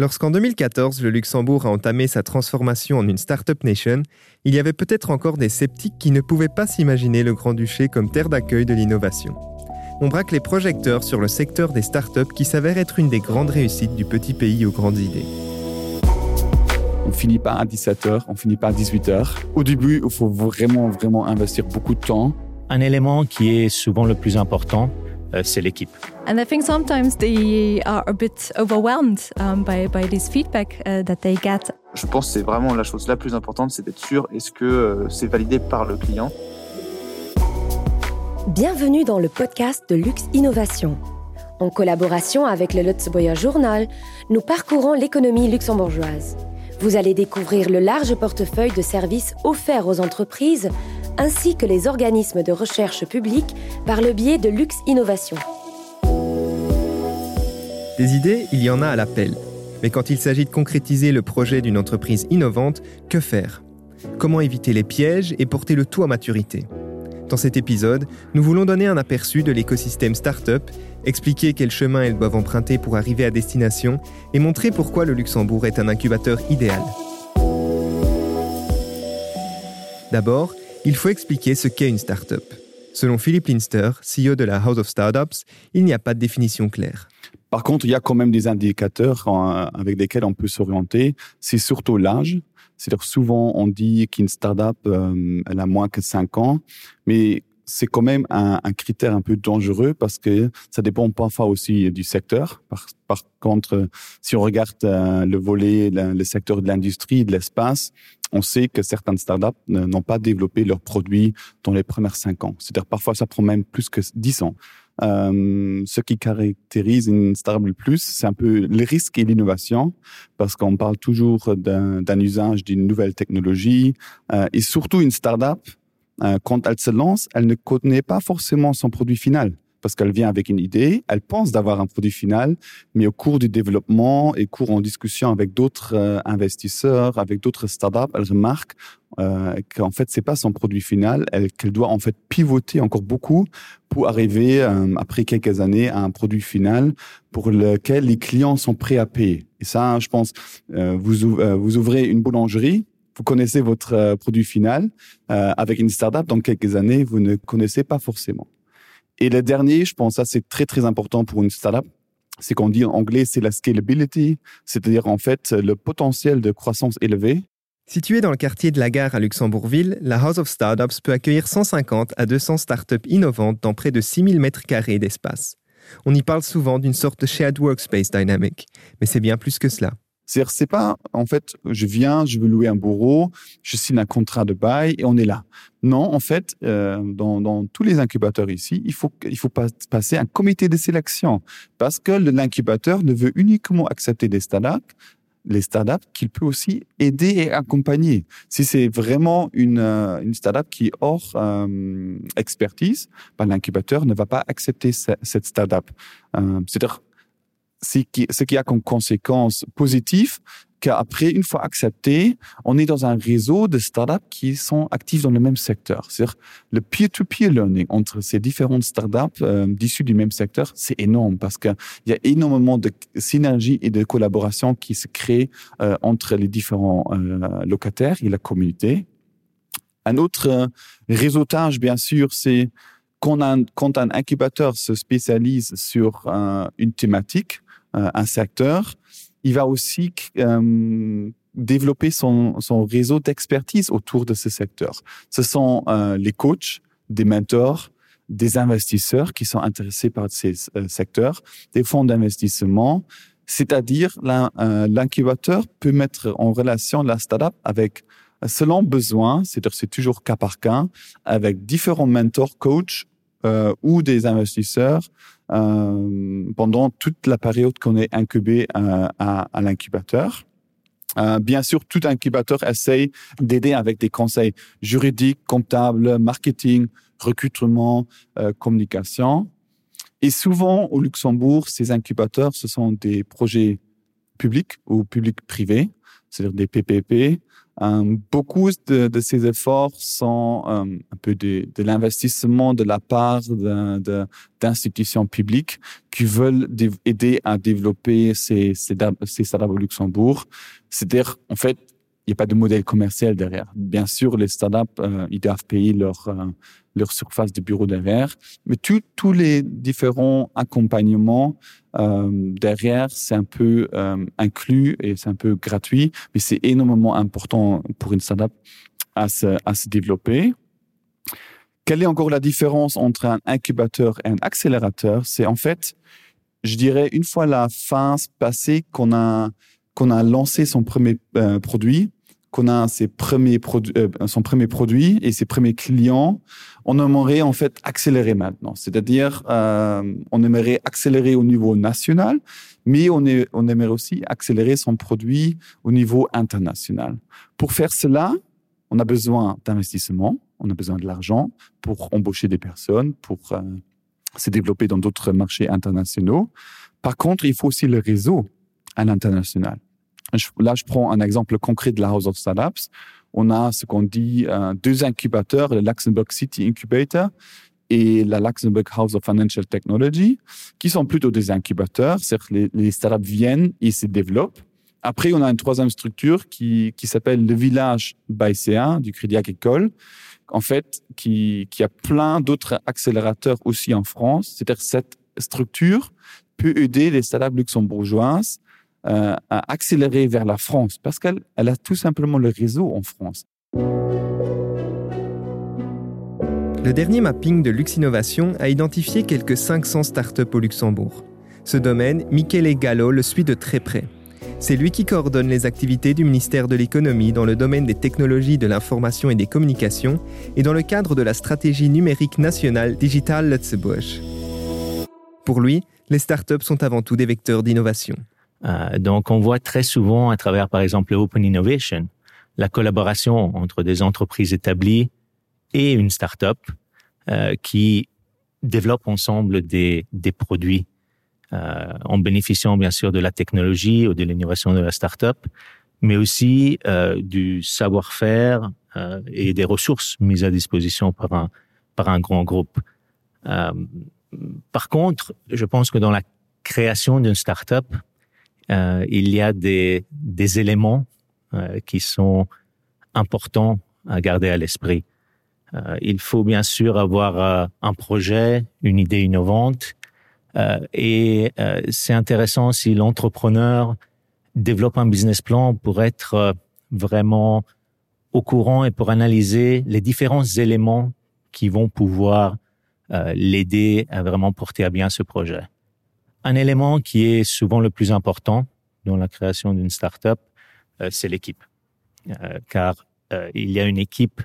Lorsqu'en 2014, le Luxembourg a entamé sa transformation en une Startup Nation, il y avait peut-être encore des sceptiques qui ne pouvaient pas s'imaginer le Grand-Duché comme terre d'accueil de l'innovation. On braque les projecteurs sur le secteur des startups qui s'avère être une des grandes réussites du petit pays aux grandes idées. On finit pas à 17h, on finit pas à 18h. Au début, il faut vraiment, vraiment investir beaucoup de temps. Un élément qui est souvent le plus important, c'est l'équipe. And I think sometimes they are a bit overwhelmed um, by, by this feedback uh, that they get. Je pense que c'est vraiment la chose la plus importante, c'est d'être sûr est-ce que euh, c'est validé par le client? Bienvenue dans le podcast de Luxe Innovation. En collaboration avec le Lutzboyer Journal, nous parcourons l'économie luxembourgeoise. Vous allez découvrir le large portefeuille de services offerts aux entreprises ainsi que les organismes de recherche publique par le biais de Luxe Innovation. Des idées, il y en a à l'appel. Mais quand il s'agit de concrétiser le projet d'une entreprise innovante, que faire? Comment éviter les pièges et porter le tout à maturité? Dans cet épisode, nous voulons donner un aperçu de l'écosystème startup, expliquer quel chemin elles doivent emprunter pour arriver à destination et montrer pourquoi le Luxembourg est un incubateur idéal. D'abord, il faut expliquer ce qu'est une startup. Selon Philippe Linster, CEO de la House of Startups, il n'y a pas de définition claire. Par contre, il y a quand même des indicateurs avec lesquels on peut s'orienter. C'est surtout l'âge. C'est-à-dire souvent on dit qu'une startup euh, elle a moins que 5 ans, mais c'est quand même un, critère un peu dangereux parce que ça dépend parfois aussi du secteur. Par, contre, si on regarde euh, le volet, le secteur de l'industrie, de l'espace, on sait que certaines startups n'ont pas développé leurs produits dans les premières cinq ans. C'est-à-dire parfois ça prend même plus que dix ans. Euh, ce qui caractérise une startup le plus, c'est un peu les risques et l'innovation, parce qu'on parle toujours d'un usage d'une nouvelle technologie, euh, et surtout une startup, quand elle se lance, elle ne connaît pas forcément son produit final parce qu'elle vient avec une idée, elle pense d'avoir un produit final, mais au cours du développement et cours en discussion avec d'autres euh, investisseurs, avec d'autres startups, elle remarque euh, qu'en fait c'est pas son produit final, qu'elle doit en fait pivoter encore beaucoup pour arriver euh, après quelques années à un produit final pour lequel les clients sont prêts à payer. Et ça, je pense, vous ouvrez une boulangerie, vous connaissez votre produit final. avec une startup, dans quelques années, vous ne connaissez pas forcément. Et le dernier, je pense, ça c'est très très important pour une startup, c'est qu'on dit en anglais, c'est la scalability, c'est-à-dire en fait le potentiel de croissance élevé. Située dans le quartier de la gare à Luxembourgville, la House of Startups peut accueillir 150 à 200 startups innovantes dans près de 6000 mètres carrés d'espace. On y parle souvent d'une sorte de shared workspace dynamic, mais c'est bien plus que cela. C'est-à-dire, c'est pas, en fait, je viens, je veux louer un bureau, je signe un contrat de bail et on est là. Non, en fait, euh, dans, tous les incubateurs ici, il faut, il faut passer un comité de sélection parce que l'incubateur ne veut uniquement accepter des startups les startups qu'il peut aussi aider et accompagner. Si c'est vraiment une, euh, une startup qui est hors euh, expertise, ben, l'incubateur ne va pas accepter cette startup. C'est-à-dire ce qui a comme conséquence positive qu'après, une fois accepté, on est dans un réseau de startups qui sont actifs dans le même secteur. C'est-à-dire le peer-to-peer learning entre ces différentes startups euh, issues du même secteur, c'est énorme parce qu'il y a énormément de synergie et de collaboration qui se crée euh, entre les différents euh, locataires et la communauté. Un autre euh, réseautage, bien sûr, c'est quand un, quand un incubateur se spécialise sur une thématique, euh, un secteur, il va aussi euh, développer son, son réseau d'expertise autour de ce secteur. Ce sont euh, les coachs, des mentors, des investisseurs qui sont intéressés par ces secteurs, des fonds d'investissement, c'est-à-dire l'incubateur peut mettre en relation la startup avec selon besoin, c'est-à-dire c'est toujours cas par cas, avec différents mentors, coachs euh, ou des investisseurs euh, pendant toute la période qu'on est incubé euh, à, à l'incubateur. Euh, bien sûr, tout incubateur essaye d'aider avec des conseils juridiques, comptables, marketing, recrutement, euh, communication. Et souvent, au Luxembourg, ces incubateurs, ce sont des projets publics ou publics privés, c'est-à-dire des PPP, beaucoup de, de, ces efforts sont euh, un peu de, de l'investissement de la part d'institutions publiques qui veulent aider à développer ces, ces, ces au Luxembourg. C'est-à-dire, en fait, n'y a pas de modèle commercial derrière. Bien sûr, les startups, euh, ils doivent payer leur, euh, leur surface de bureau derrière, mais tous les différents accompagnements euh, derrière, c'est un peu inclus et c'est un peu gratuit, mais c'est énormément important pour une startup à se, à se développer. Quelle est encore la différence entre un incubateur et un accélérateur? C'est en fait, je dirais, une fois la phase passée qu'on a qu'on a lancé son premier produit, qu'on a ses premiers euh, son premier produit et ses premiers clients, on aimerait en fait accélérer maintenant. C'est-à-dire, euh, on aimerait accélérer au niveau national, mais on, est, on aimerait aussi accélérer son produit au niveau international. Pour faire cela, on a besoin d'investissement, on a besoin de l'argent pour embaucher des personnes, pour euh, se développer dans d'autres marchés internationaux. Par contre, il faut aussi le réseau à l'international là, je prends un exemple concret de la House of Startups. On a ce qu'on dit euh, deux incubateurs, le Luxembourg City Incubator et la Luxembourg House of Financial Technology, qui sont plutôt des incubateurs. C'est-à-dire les, les startups viennent et se développent. Après, on a une troisième structure qui, qui s'appelle le Village ByCA du Crédit Agricole, en fait, qui, qui a plein d'autres accélérateurs aussi en France. C'est-à-dire cette structure peut aider les startups luxembourgeoises euh, accélérer vers la France parce qu'elle elle a tout simplement le réseau en France. Le dernier mapping de Luxinnovation a identifié quelques 500 startups au Luxembourg. Ce domaine, Michele Gallo le suit de très près. C'est lui qui coordonne les activités du ministère de l'économie dans le domaine des technologies de l'information et des communications et dans le cadre de la stratégie numérique nationale Digital Lutzebusch. Pour lui, les startups sont avant tout des vecteurs d'innovation. Euh, donc, on voit très souvent à travers, par exemple, Open Innovation, la collaboration entre des entreprises établies et une start-up euh, qui développent ensemble des, des produits euh, en bénéficiant bien sûr de la technologie ou de l'innovation de la start-up, mais aussi euh, du savoir-faire euh, et des ressources mises à disposition par un, par un grand groupe. Par contre, je pense que dans la création d'une start-up, euh, il y a des, des éléments euh, qui sont importants à garder à l'esprit. Euh, il faut bien sûr avoir un projet, une idée innovante, et c'est intéressant si l'entrepreneur développe un business plan pour être vraiment au courant et pour analyser les différents éléments qui vont pouvoir l'aider à vraiment porter à bien ce projet. Un élément qui est souvent le plus important dans la création d'une startup, euh, c'est l'équipe. Euh, car euh, il y a une équipe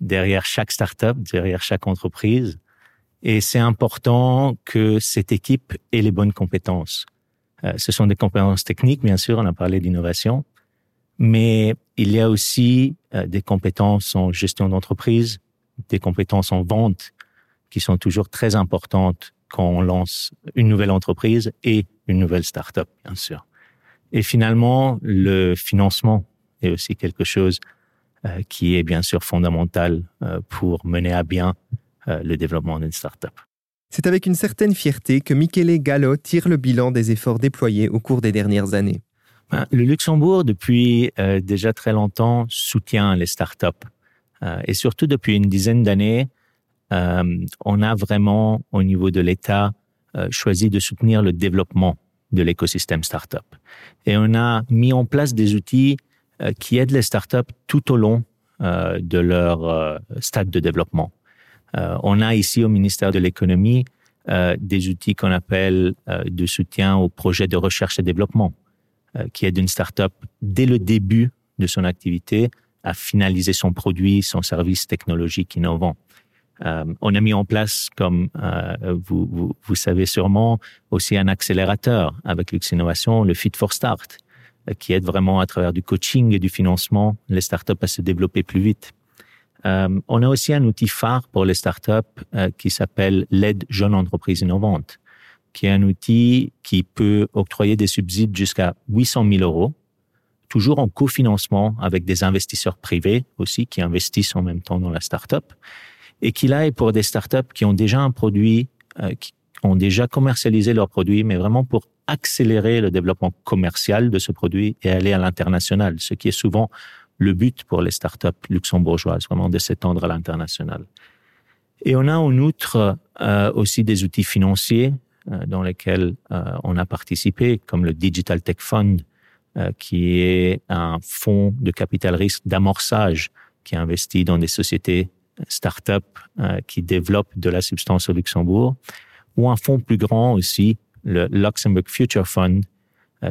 derrière chaque startup, derrière chaque entreprise, et c'est important que cette équipe ait les bonnes compétences. ce sont des compétences techniques, bien sûr, on a parlé d'innovation, mais il y a aussi des compétences en gestion d'entreprise, des compétences en vente qui sont toujours très importantes quand on lance une nouvelle entreprise et une nouvelle start-up, bien sûr. Et finalement, le financement est aussi quelque chose euh, qui est bien sûr fondamental euh, pour mener à bien euh, le développement d'une start-up. C'est avec une certaine fierté que Michele Gallo tire le bilan des efforts déployés au cours des dernières années. Ben, le Luxembourg, depuis déjà très longtemps, soutient les start-up. Et surtout depuis une dizaine d'années, on a vraiment, au niveau de l'État, euh, choisi de soutenir le développement de l'écosystème startup. Et on a mis en place des outils euh, qui aident les startups tout au long euh, de leur euh, stade de développement. Euh, on a ici au ministère de l'économie euh, des outils qu'on appelle euh, de soutien aux projets de recherche et développement, euh, qui aident une startup dès le début de son activité à finaliser son produit, son service technologique innovant. Euh, on a mis en place, comme euh, vous, vous, vous, savez sûrement, aussi un accélérateur avec Lux Innovation, le Fit for Start, euh, qui aide vraiment à travers du coaching et du financement les startups à se développer plus vite. Euh, on a aussi un outil phare pour les startups euh, qui s'appelle l'aide jeune entreprise innovante, qui est un outil qui peut octroyer des subsides jusqu'à 800 000 euros toujours en cofinancement avec des investisseurs privés aussi qui investissent en même temps dans la startup et qui là est pour des startups qui ont déjà un produit, euh, qui ont déjà commercialisé leur produit, mais vraiment pour accélérer le développement commercial de ce produit et aller à l'international, ce qui est souvent le but pour les startups luxembourgeoises, vraiment de s'étendre à l'international. Et on a en outre euh, aussi des outils financiers euh, dans lesquels euh, on a participé, comme le Digital Tech Fund, euh, qui est un fonds de capital risque d'amorçage qui investit dans des sociétés start-up qui développent de la substance au Luxembourg, ou un fonds plus grand aussi, le Luxembourg Future Fund,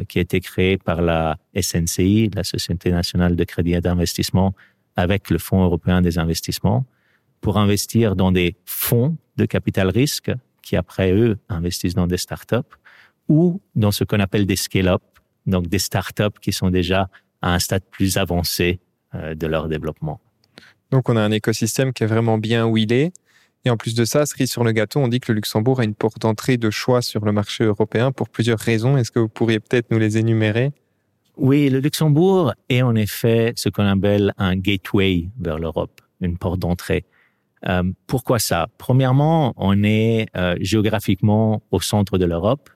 qui a été créé par la SNCI, la Société nationale de crédit et d'investissement, avec le Fonds européen des investissements, pour investir dans des fonds de capital risque qui après eux investissent dans des startups ou dans ce qu'on appelle des scale-up, donc des startups qui sont déjà à un stade plus avancé euh, de leur développement. Donc on a un écosystème qui est vraiment bien où il est. Et en plus de ça, cerise sur le gâteau, on dit que le Luxembourg a une porte d'entrée de choix sur le marché européen pour plusieurs raisons. Est-ce que vous pourriez peut-être nous les énumérer? Oui, le Luxembourg est en effet ce qu'on appelle un gateway vers l'Europe, une porte d'entrée. Euh, pourquoi ça? Premièrement, on est euh, géographiquement au centre de l'Europe,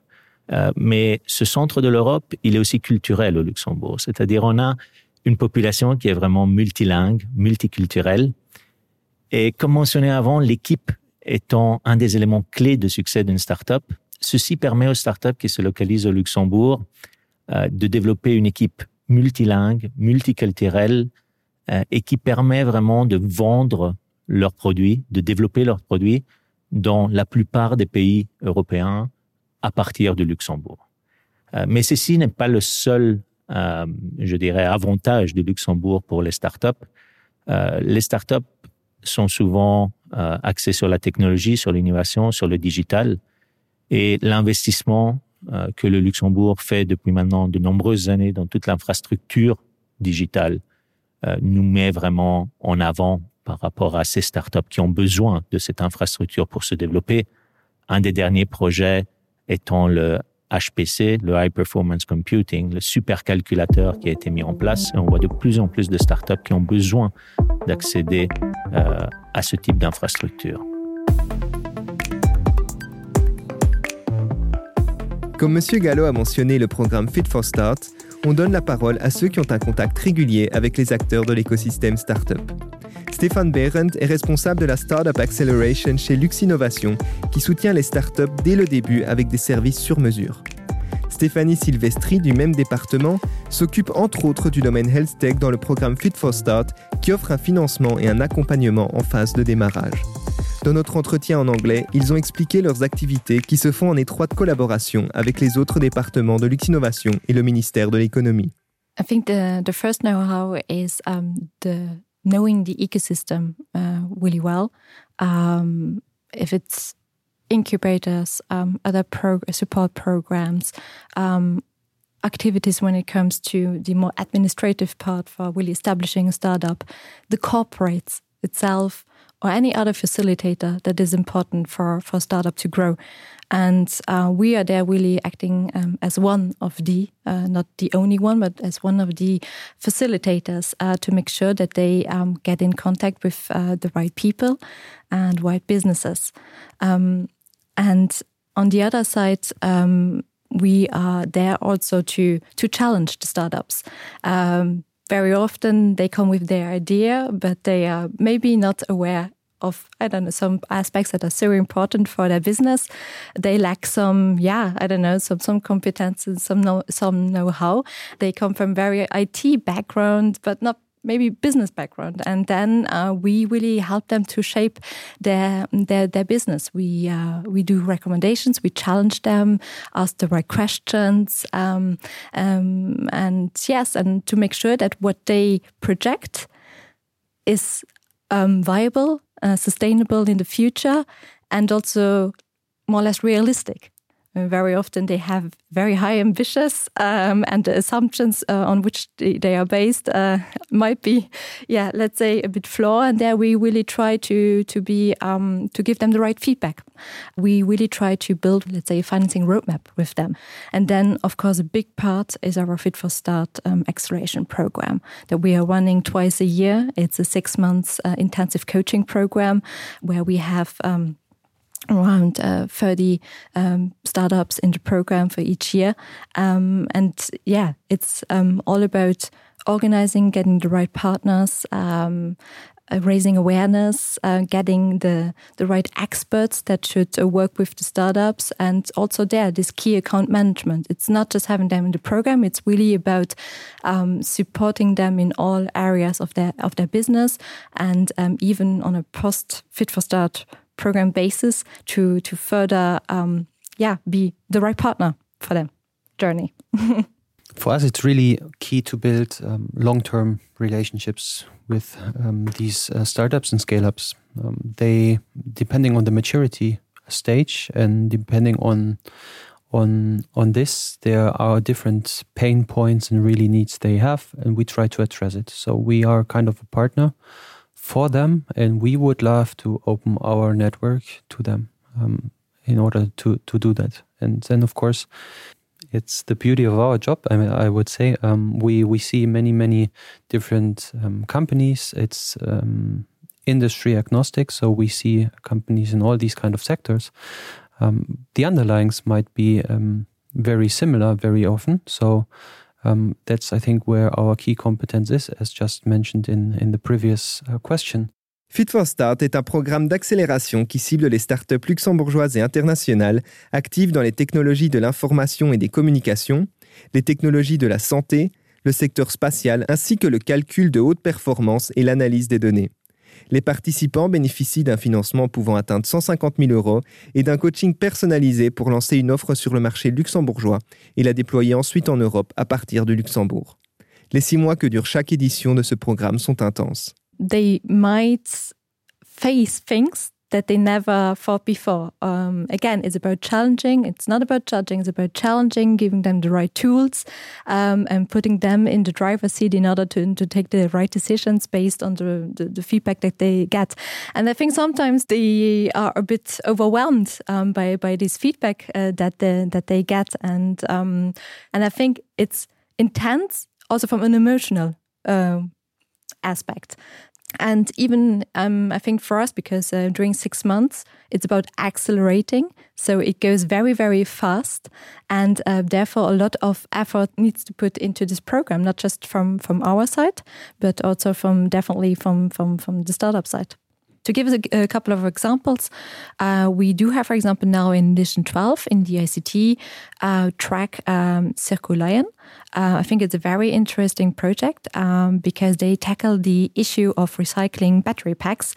euh, mais ce centre de l'Europe, il est aussi culturel au Luxembourg. C'est-à-dire, on a une population qui est vraiment multilingue, multiculturelle. Et comme mentionné avant, l'équipe étant un des éléments clés de succès d'une startup, ceci permet aux startups qui se localisent au Luxembourg de développer une équipe multilingue, multiculturelle, et qui permet vraiment de vendre leurs produits, de développer leurs produits dans la plupart des pays européens à partir du Luxembourg. Euh, mais ceci n'est pas le seul, euh, je dirais, avantage du Luxembourg pour les startups. Euh, les startups sont souvent euh, axées sur la technologie, sur l'innovation, sur le digital. Et l'investissement que le Luxembourg fait depuis maintenant de nombreuses années dans toute l'infrastructure digitale nous met vraiment en avant par rapport à ces startups qui ont besoin de cette infrastructure pour se développer. Un des derniers projets étant le HPC, le High Performance Computing, le supercalculateur qui a été mis en place. Et on voit de plus en plus de startups qui ont besoin d'accéder euh, à ce type d'infrastructure. Comme M. Gallo a mentionné le programme Fit for Start, on donne la parole à ceux qui ont un contact régulier avec les acteurs de l'écosystème startup. Stéphane Behrendt est responsable de la Startup Acceleration chez Lux Innovation, qui soutient les startups dès le début avec des services sur mesure. Stéphanie Silvestri, du même département, s'occupe entre autres du domaine Health Tech dans le programme Fit for Start, qui offre un financement et un accompagnement en phase de démarrage. Dans notre entretien en anglais, ils ont expliqué leurs activités qui se font en étroite collaboration avec les autres départements de Lux Innovation et le ministère de l'économie. Knowing the ecosystem uh, really well. Um, if it's incubators, um, other pro support programs, um, activities when it comes to the more administrative part for really establishing a startup, the corporates itself, or any other facilitator that is important for for startup to grow. And uh, we are there really acting um, as one of the, uh, not the only one, but as one of the facilitators uh, to make sure that they um, get in contact with uh, the right people and right businesses. Um, and on the other side, um, we are there also to to challenge the startups. Um, very often they come with their idea, but they are maybe not aware of I don't know some aspects that are so important for their business. They lack some, yeah, I don't know, some some competences, some know, some know-how. They come from very IT background, but not maybe business background and then uh, we really help them to shape their their, their business we uh, we do recommendations we challenge them ask the right questions um, um, and yes and to make sure that what they project is um, viable uh, sustainable in the future and also more or less realistic very often they have very high ambitions um, and the assumptions uh, on which they, they are based uh, might be, yeah, let's say a bit flawed. And there we really try to to be um, to give them the right feedback. We really try to build, let's say, a financing roadmap with them. And then, of course, a big part is our Fit for Start um, acceleration program that we are running twice a year. It's a six months uh, intensive coaching program where we have um, around uh, 30 um, startups in the program for each year. Um, and yeah, it's um, all about organizing, getting the right partners, um, uh, raising awareness, uh, getting the, the right experts that should uh, work with the startups, and also there, this key account management. It's not just having them in the program; it's really about um, supporting them in all areas of their of their business, and um, even on a post Fit for Start program basis to to further um, yeah be the right partner for them journey. for us, it's really key to build um, long term relationships with um, these uh, startups and scale ups. Um, they, depending on the maturity stage and depending on on on this, there are different pain points and really needs they have, and we try to address it. So we are kind of a partner for them, and we would love to open our network to them um, in order to to do that. And then, of course, it's the beauty of our job. I mean, I would say um, we we see many many different um, companies. It's um, industry agnostic, so we see companies in all these kind of sectors. Um, the underlyings might be um, very similar very often. So um, that's I think where our key competence is, as just mentioned in the previous uh, question. Fit for Start est un programme d'accélération qui cible les startups luxembourgeoises et internationales actives dans les technologies de l'information et des communications, les technologies de la santé, le secteur spatial ainsi que le calcul de haute performance et l'analyse des données. Les participants bénéficient d'un financement pouvant atteindre 150 000 euros et d'un coaching personnalisé pour lancer une offre sur le marché luxembourgeois et la déployer ensuite en Europe à partir du Luxembourg. Les six mois que dure chaque édition de ce programme sont intenses. That they never fought before. Um, again, it's about challenging. It's not about judging. It's about challenging, giving them the right tools, um, and putting them in the driver's seat in order to, to take the right decisions based on the, the, the feedback that they get. And I think sometimes they are a bit overwhelmed um, by by this feedback uh, that they, that they get, and um, and I think it's intense also from an emotional uh, aspect and even um, I think for us, because uh, during six months, it's about accelerating. So it goes very, very fast, and uh, therefore a lot of effort needs to put into this program, not just from from our side, but also from definitely from from from the startup side. To give a, a couple of examples, uh, we do have, for example, now in edition 12 in the ICT uh, track um. Uh, I think it's a very interesting project um, because they tackle the issue of recycling battery packs,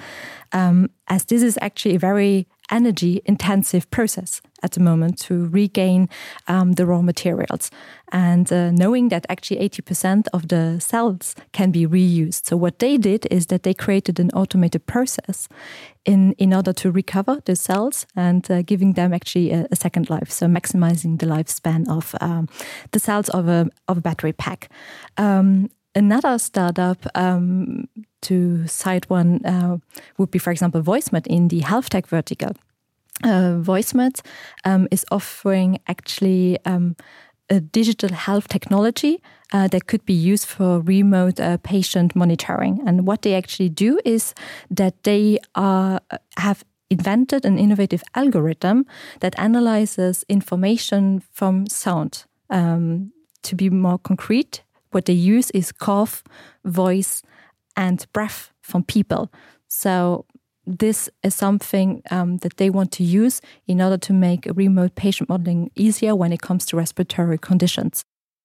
um, as this is actually a very energy intensive process at the moment to regain um, the raw materials. And uh, knowing that actually 80% of the cells can be reused. So, what they did is that they created an automated process in, in order to recover the cells and uh, giving them actually a, a, second life. So, maximizing the lifespan of um, the cells of a, of a battery pack. Um, another startup um, to cite one uh, would be, for example, VoiceMed in the health tech vertical. Uh, VoiceMed um, is offering actually um, a digital health technology uh, that could be used for remote uh, patient monitoring. And what they actually do is that they are, have invented an innovative algorithm that analyzes information from sound. Um, to be more concrete, what they use is cough, voice, and breath from people. So this is something um, that they want to use in order to make remote patient modeling easier when it comes to respiratory conditions.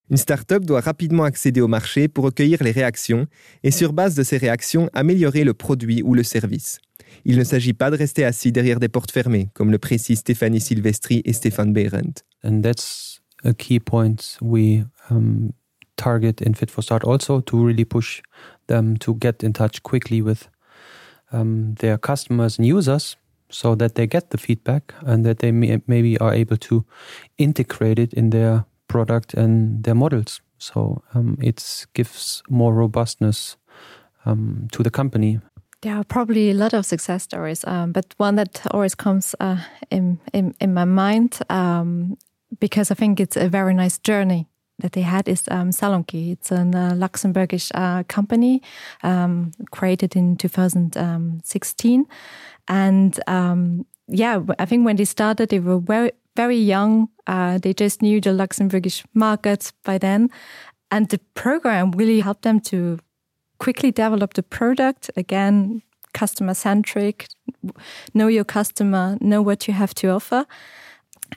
Une start-up doit rapidement accéder au marché pour recueillir les réactions et sur base de ces réactions améliorer le produit ou le service. Il ne s'agit pas de rester assis derrière des portes fermées, comme le précisent Stéphanie Silvestri et Stéphane Behrendt. And that's a key point we um, target in Fit for Start also to really push them to get in touch quickly with um, their customers and users so that they get the feedback and that they may, maybe are able to integrate it in their product and their models. So um, it gives more robustness um, to the company. There are probably a lot of success stories, um, but one that always comes uh, in, in, in my mind um, because I think it's a very nice journey that they had is um, Salonki. It's a uh, Luxembourgish uh, company um, created in 2016, and um, yeah, I think when they started, they were very very young. Uh, they just knew the Luxembourgish market by then, and the program really helped them to quickly develop the product again customer centric know your customer know what you have to offer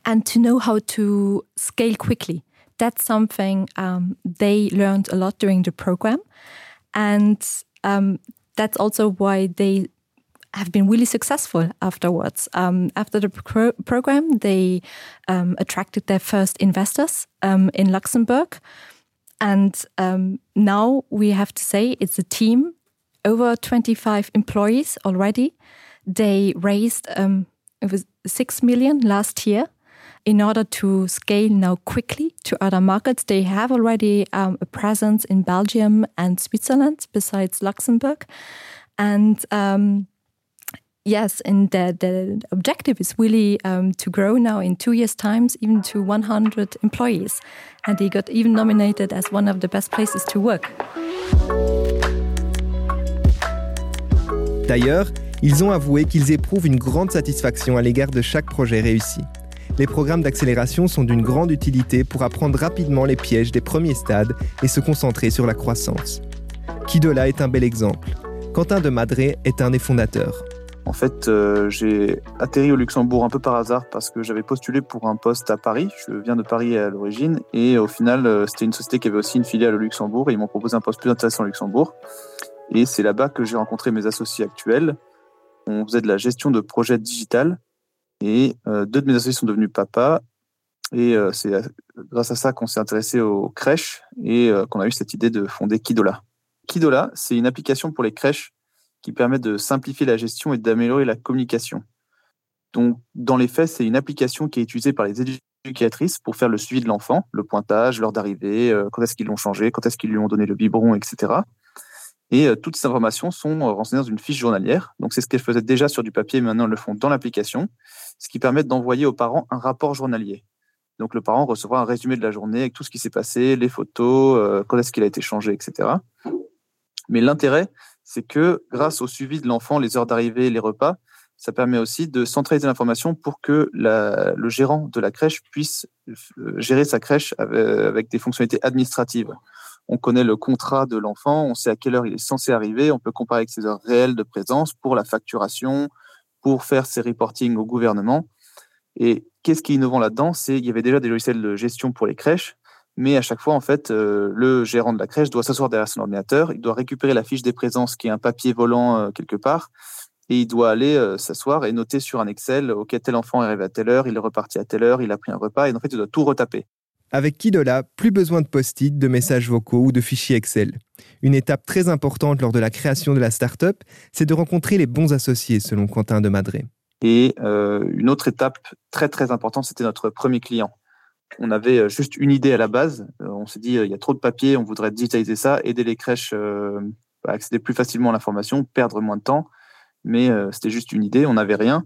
and to know how to scale quickly that's something um, they learned a lot during the program. And um, that's also why they have been really successful afterwards. Um, after the pro program they um, attracted their first investors um, in luxembourg. And um, now we have to say it's a team over 25 employees already. They raised it was 6 million last year in order to scale now quickly to other markets. They have already um, a presence in Belgium and Switzerland besides Luxembourg. And um, yes, and the, the objective is really um, to grow now in two years' times, even to 100 employees. And he got even nominated as one of the best places to work. D'ailleurs, ils ont avoué qu'ils éprouvent une grande satisfaction à l'égard de chaque projet réussi. Les programmes d'accélération sont d'une grande utilité pour apprendre rapidement les pièges des premiers stades et se concentrer sur la croissance. Kidola est un bel exemple. Quentin de Madré est un des fondateurs. En fait, euh, j'ai atterri au Luxembourg un peu par hasard parce que j'avais postulé pour un poste à Paris. Je viens de Paris à l'origine et au final, euh, c'était une société qui avait aussi une filiale au Luxembourg et ils m'ont proposé un poste plus intéressant au Luxembourg. Et c'est là-bas que j'ai rencontré mes associés actuels. On faisait de la gestion de projets digital et euh, deux de mes associés sont devenus papas. Et euh, c'est euh, grâce à ça qu'on s'est intéressé aux crèches et qu'on a eu cette idée de fonder Kidola. Kidola, c'est une application pour les crèches qui permet de simplifier la gestion et d'améliorer la communication. Donc, dans les faits, c'est une application qui est utilisée par les éducatrices pour faire le suivi de l'enfant, le pointage, l'heure d'arrivée, quand est-ce qu'ils l'ont changé, quand est-ce qu'ils lui ont donné le biberon, etc. Et toutes ces informations sont renseignées dans une fiche journalière. Donc, c'est ce qu'elles faisaient déjà sur du papier, maintenant elles le font dans l'application ce qui permet d'envoyer aux parents un rapport journalier. Donc le parent recevra un résumé de la journée avec tout ce qui s'est passé, les photos, euh, quand est-ce qu'il a été changé, etc. Mais l'intérêt, c'est que grâce au suivi de l'enfant, les heures d'arrivée, les repas, ça permet aussi de centraliser l'information pour que le gérant de la crèche puisse euh, gérer sa crèche avec des fonctionnalités administratives. On connaît le contrat de l'enfant, on sait à quelle heure il est censé arriver, on peut comparer avec ses heures réelles de présence pour la facturation, pour faire ces reporting au gouvernement. Et qu'est-ce qui est innovant là-dedans? C'est il y avait déjà des logiciels de gestion pour les crèches, mais à chaque fois, en fait, euh, le gérant de la crèche doit s'asseoir derrière son ordinateur, il doit récupérer la fiche des présences qui est un papier volant euh, quelque part, et il doit aller euh, s'asseoir et noter sur un Excel, OK, tel enfant est arrivé à telle heure, il est reparti à telle heure, il a pris un repas, et en fait, il doit tout retaper. Avec Kidola, plus besoin de post-it, de messages vocaux ou de fichiers Excel. Une étape très importante lors de la création de la start-up, c'est de rencontrer les bons associés, selon Quentin de Madré. Et euh, une autre étape très très importante, c'était notre premier client. On avait euh, juste une idée à la base. Euh, on s'est dit, il y a trop de papier, on voudrait digitaliser ça, aider les crèches à accéder plus facilement à l'information, perdre moins de temps. Mais c'était juste une idée, on n'avait rien.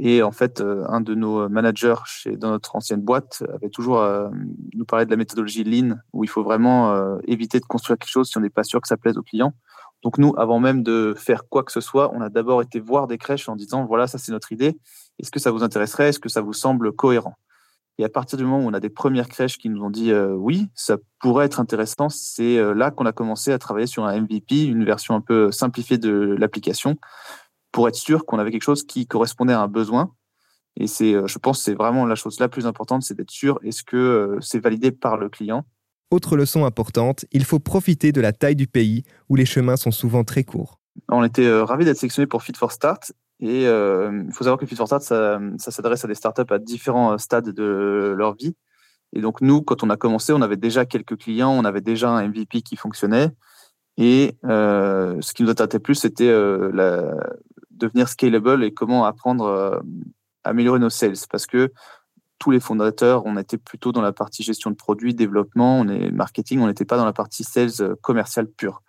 Et en fait, euh, un de nos managers chez, dans notre ancienne boîte avait toujours euh, nous parlé de la méthodologie Lean, où il faut vraiment euh, éviter de construire quelque chose si on n'est pas sûr que ça plaise aux clients. Donc nous, avant même de faire quoi que ce soit, on a d'abord été voir des crèches en disant, voilà, ça c'est notre idée. Est-ce que ça vous intéresserait? Est-ce que ça vous semble cohérent? Et à partir du moment où on a des premières crèches qui nous ont dit, oui, ça pourrait être intéressant, c'est là qu'on a commencé à travailler sur un MVP, une version un peu simplifiée de l'application, pour être sûr qu'on avait quelque chose qui correspondait à un besoin. Et c'est, euh, je pense, c'est vraiment la chose la plus importante, c'est d'être sûr est-ce que euh, c'est validé par le client? Autre leçon importante, il faut profiter de la taille du pays où les chemins sont souvent très courts. On était euh, ravis d'être sélectionnés pour Fit for Start. Et il faut savoir que Fit for Start, ça, ça s'adresse à des startups à différents stades de leur vie. Et donc, nous, quand on a commencé, on avait déjà quelques clients, on avait déjà un MVP qui fonctionnait. Et ce qui nous intéressait plus, c'était la, devenir scalable et comment apprendre à améliorer nos sales. Parce que tous les fondateurs, on était plutôt dans la partie gestion de produits, développement, on est marketing, on n'était pas dans la partie sales commerciale pure.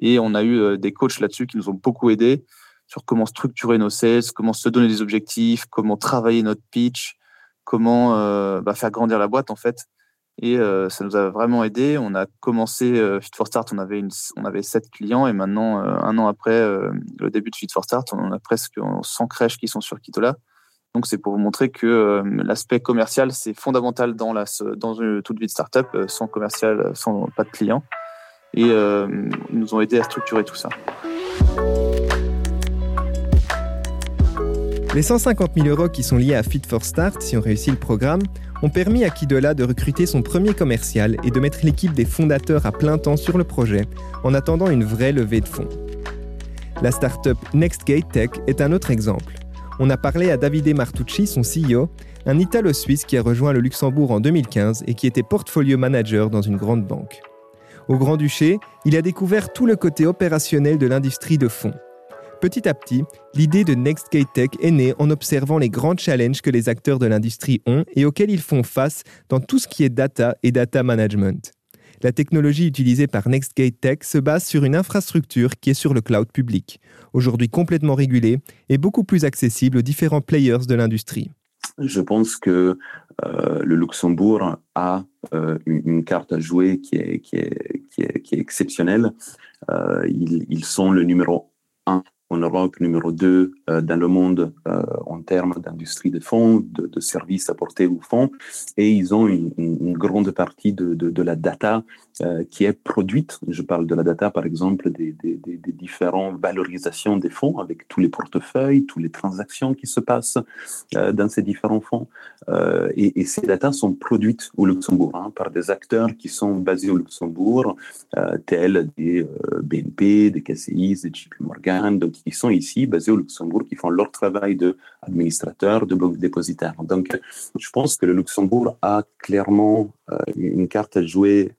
Et on a eu des coachs là-dessus qui nous ont beaucoup aidés sur comment structurer nos sales, comment se donner des objectifs, comment travailler notre pitch, comment bah, faire grandir la boîte en fait. Et euh, ça nous a vraiment aidé. On a commencé euh, Fit for Start, on avait, on avait 7 clients et maintenant, euh, un an après le début de Fit for Start, on a presque 100 crèches qui sont sur Kitola. Donc, c'est pour vous montrer que l'aspect commercial, c'est fondamental dans, la, dans une toute vie de startup. Sans commercial, sans pas de clients. Et ils nous ont aidé à structurer tout ça. Les 150 000 euros qui sont liés à Fit for Start, si on réussit le programme, ont permis à Kidola de recruter son premier commercial et de mettre l'équipe des fondateurs à plein temps sur le projet en attendant une vraie levée de fonds. La startup NextGate Tech est un autre exemple. On a parlé à Davide Martucci, son CEO, un Italo-Suisse qui a rejoint le Luxembourg en 2015 et qui était portfolio manager dans une grande banque. Au Grand-Duché, il a découvert tout le côté opérationnel de l'industrie de fonds. Petit à petit, l'idée de NextGate Tech est née en observant les grands challenges que les acteurs de l'industrie ont et auxquels ils font face dans tout ce qui est data et data management. La technologie utilisée par NextGate Tech se base sur une infrastructure qui est sur le cloud public, aujourd'hui complètement régulée et beaucoup plus accessible aux différents players de l'industrie. Je pense que euh, le Luxembourg a euh, une, carte à jouer qui est exceptionnelle. Euh, ils, ils, sont le numéro un en Europe numéro 2 euh, dans le monde euh, en termes d'industrie de fonds, de, services apportés aux fonds, et ils ont une, grande partie de, la data euh, qui est produite. Je parle de la data, par exemple, des, différentes valorisations des fonds avec tous les portefeuilles, toutes les transactions qui se passent dans ces différents fonds. Et, ces data sont produites au Luxembourg hein, par des acteurs qui sont basés au Luxembourg, tels des BNP, des KCI, des JP Morgan, donc qui sont ici, basés au Luxembourg, qui font leur travail d'administrateur, de bloc dépositaire. Donc, je pense que le Luxembourg a clairement une carte à jouer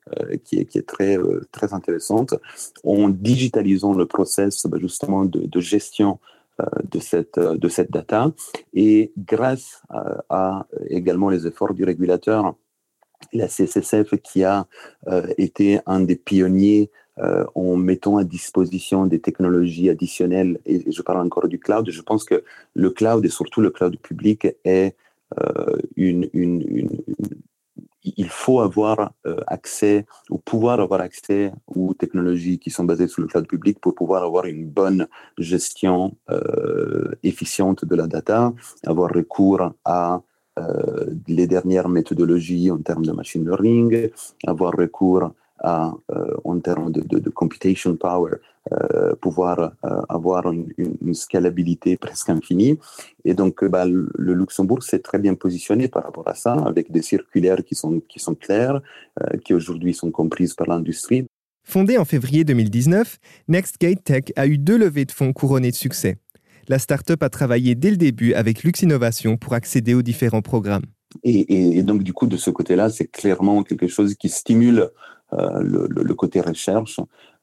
qui est, qui est très, euh, très intéressante, en digitalisant le process bah, justement de, de gestion euh, de cette, euh, de cette data. Et grâce à, également les efforts du régulateur, la CSSF qui a été un des pionniers euh, en mettant à disposition des technologies additionnelles, et je parle encore du cloud, je pense que le cloud, et surtout le cloud public, est euh, une, il faut avoir euh, accès ou pouvoir avoir accès aux technologies qui sont basées sur le cloud public pour pouvoir avoir une bonne gestion efficiente de la data, avoir recours à les dernières méthodologies en termes de machine learning, avoir recours à, euh, en termes de, de, de computation power, euh, pouvoir euh, avoir une, une, scalabilité presque infinie. Et donc, bah, le Luxembourg s'est très bien positionné par rapport à ça, avec des circulaires qui sont, qui sont claires, qui aujourd'hui sont comprises par l'industrie. Fondée en février 2019, NextGate Tech a eu deux levées de fonds couronnées de succès. La start-up a travaillé dès le début avec Lux Innovation pour accéder aux différents programmes. Et, et, et donc, du coup, de ce côté-là, c'est clairement quelque chose qui stimule le, le, côté recherche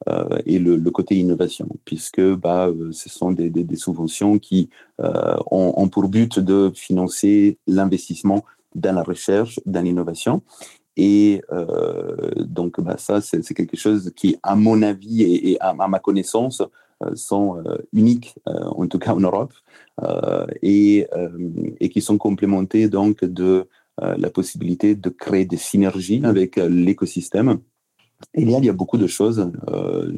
euh, et le, côté innovation, puisque bah, euh, ce sont des, subventions qui euh, ont, pour but de financer l'investissement dans la recherche, dans l'innovation. Et euh, donc, bah, ça, c'est quelque chose qui, à mon avis et, à, ma connaissance, euh, sont euh, uniques, en tout cas en Europe, et, et, qui sont complémentés donc de la possibilité de créer des synergies avec l'écosystème il y, a, beaucoup de choses. Euh,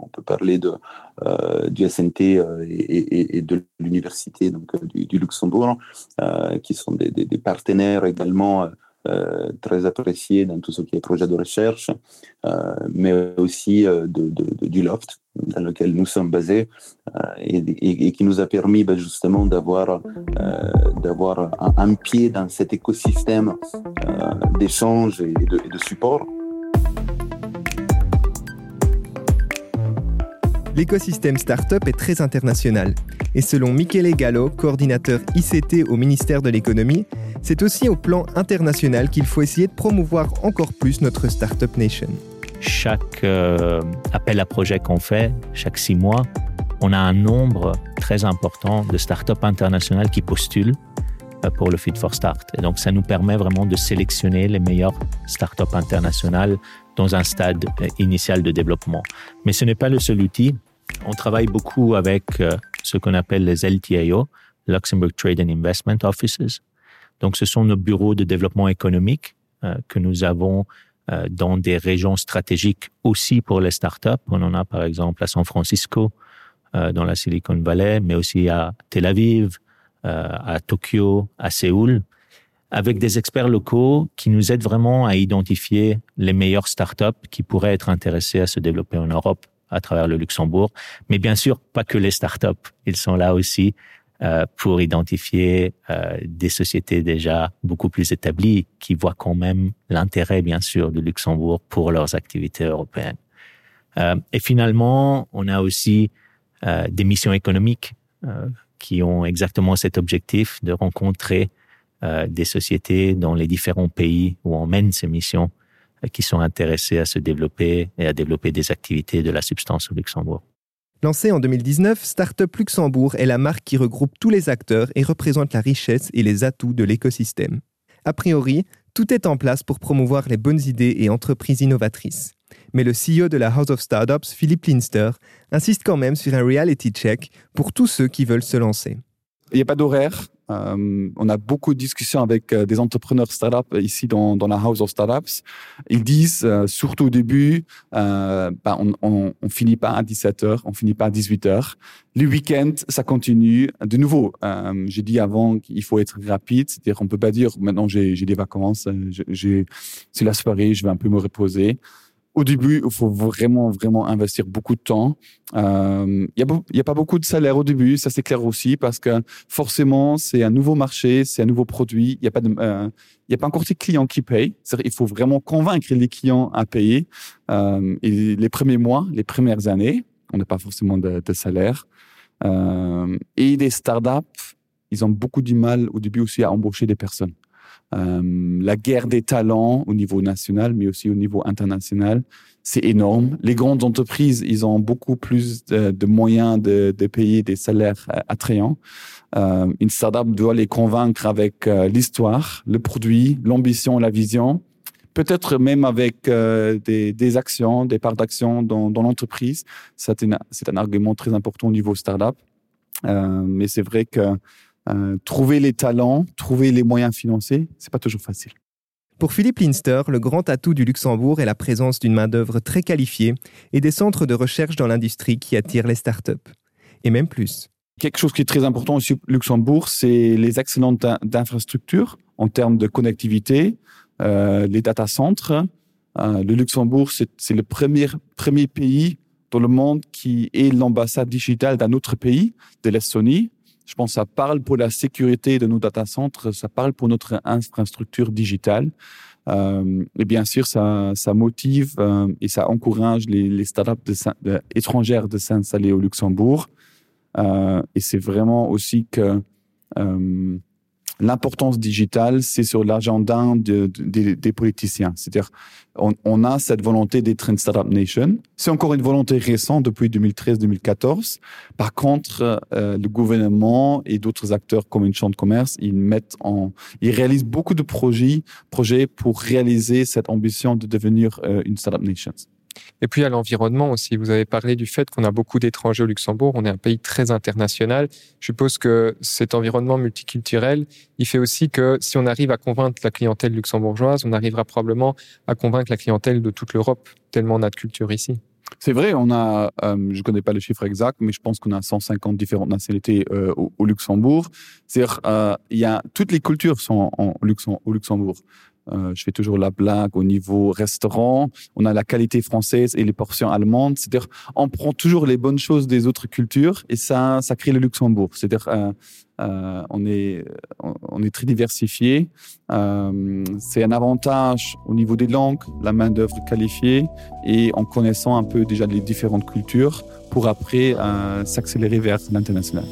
on peut parler euh, du SNT euh, et, de l'université donc du, Luxembourg, qui sont des, partenaires également très appréciés dans tout ce qui est projet de recherche, mais aussi du Loft, dans lequel nous sommes basés, et, qui nous a permis ben, justement d'avoir un, un, pied dans cet écosystème d'échange et de support. L'écosystème startup est très international. Et selon Michele Gallo, coordinateur ICT au ministère de l'économie, c'est aussi au plan international qu'il faut essayer de promouvoir encore plus notre Startup Nation. Chaque euh, appel à projet qu'on fait, chaque six mois, on a un nombre très important de startups internationales qui postulent euh, pour le Fit for Start. Et donc, ça nous permet vraiment de sélectionner les meilleures startups internationales dans un stade euh, initial de développement. Mais ce n'est pas le seul outil. On travaille beaucoup avec euh, ce qu'on appelle les LTIO, Luxembourg Trade and Investment Offices. Donc, ce sont nos bureaux de développement économique que nous avons dans des régions stratégiques aussi pour les startups. On en a par exemple à San Francisco, dans la Silicon Valley, mais aussi à Tel Aviv, euh, à Tokyo, à Séoul, avec des experts locaux qui nous aident vraiment à identifier les meilleures startups qui pourraient être intéressées à se développer en Europe à travers le Luxembourg. Mais bien sûr, pas que les startups. Ils sont là aussi euh, pour identifier euh, des sociétés déjà beaucoup plus établies qui voient quand même l'intérêt, bien sûr, du Luxembourg pour leurs activités européennes. Euh, et finalement, on a aussi des missions économiques qui ont exactement cet objectif de rencontrer des sociétés dans les différents pays où on mène ces missions qui sont intéressées à se développer et à développer des activités de la substance au Luxembourg. Lancée en 2019, Startup Luxembourg est la marque qui regroupe tous les acteurs et représente la richesse et les atouts de l'écosystème. A priori, tout est en place pour promouvoir les bonnes idées et entreprises innovatrices. Mais le CEO de la House of Startups, Philippe Linster, insiste quand même sur un reality check pour tous ceux qui veulent se lancer. Il n'y a pas d'horaire. Euh, on a beaucoup de discussions avec euh, des entrepreneurs startups ici dans, dans la House of Startups. Ils disent, euh, surtout au début, euh, bah, on, on, on, finit pas à 17h, on finit pas à 18h. Le week-end, ça continue. De nouveau, euh, j'ai dit avant qu'il faut être rapide, c'est-à-dire on peut pas dire maintenant j'ai des vacances, c'est la soirée, je vais un peu me reposer au début, il faut vraiment, vraiment investir beaucoup de temps. Il euh, n'y a, y pas beaucoup de salaire au début, ça c'est clair aussi, parce que forcément, c'est un nouveau marché, c'est un nouveau produit. Il n'y a pas de, euh, il a pas encore des clients qui payent. Il faut vraiment convaincre les clients à payer. Euh, et les premiers mois, les premières années, on n'a pas forcément de, de salaire. Euh, et les startups, ils ont beaucoup du mal au début aussi à embaucher des personnes. Euh, la guerre des talents au niveau national, mais aussi au niveau international, c'est énorme. Les grandes entreprises, ils ont beaucoup plus de, moyens de, payer des salaires euh, attrayants. Euh, une startup doit les convaincre avec l'histoire, le produit, l'ambition, la vision. Peut-être même avec des, actions, des parts d'actions dans, dans l'entreprise. C'est un, argument très important au niveau startup. Mais c'est vrai que euh, trouver les talents, trouver les moyens financiers, c'est pas toujours facile. Pour Philippe Linster, le grand atout du Luxembourg est la présence d'une main-d'œuvre très qualifiée et des centres de recherche dans l'industrie qui attirent les startups. Et même plus. Quelque chose qui est très important aussi au Luxembourg, c'est les excellentes infrastructures en termes de connectivité, euh, les data centres. Euh, le Luxembourg, c'est le premier, premier pays dans le monde qui est l'ambassade digitale d'un autre pays, de l'Estonie. Je pense que ça parle pour la sécurité de nos data centres, ça parle pour notre infrastructure digitale. Euh, et bien sûr, ça, ça motive euh, et ça encourage les, les startups de, de, étrangères de s'installer au Luxembourg. Euh, et c'est vraiment aussi que euh, l'importance digitale, c'est sur l'agenda de, de, des politiciens. C'est-à-dire, on, on, a cette volonté d'être une startup nation. C'est encore une volonté récente depuis 2013-2014. Par contre, euh, le gouvernement et d'autres acteurs comme une chambre de commerce, ils mettent en, ils réalisent beaucoup de projets, projets pour réaliser cette ambition de devenir euh, une startup nation. Et puis à l'environnement aussi, vous avez parlé du fait qu'on a beaucoup d'étrangers au Luxembourg, on est un pays très international. Je suppose que cet environnement multiculturel, il fait aussi que si on arrive à convaincre la clientèle luxembourgeoise, on arrivera probablement à convaincre la clientèle de toute l'Europe, tellement on a de culture ici. C'est vrai, on a, euh, je connais pas le chiffre exact, mais je pense qu'on a 150 différentes nationalités euh, au, Luxembourg. C'est-à-dire, euh, toutes les cultures sont en au Luxembourg. Euh, je fais toujours la blague au niveau restaurant. On a la qualité française et les portions allemandes. C'est-à-dire, on prend toujours les bonnes choses des autres cultures et ça, ça crée le Luxembourg. C'est-à-dire, euh, euh, on est, on est très diversifié. C'est un avantage au niveau des langues, la main d'œuvre qualifiée et en connaissant un peu déjà les différentes cultures pour après s'accélérer vers l'international.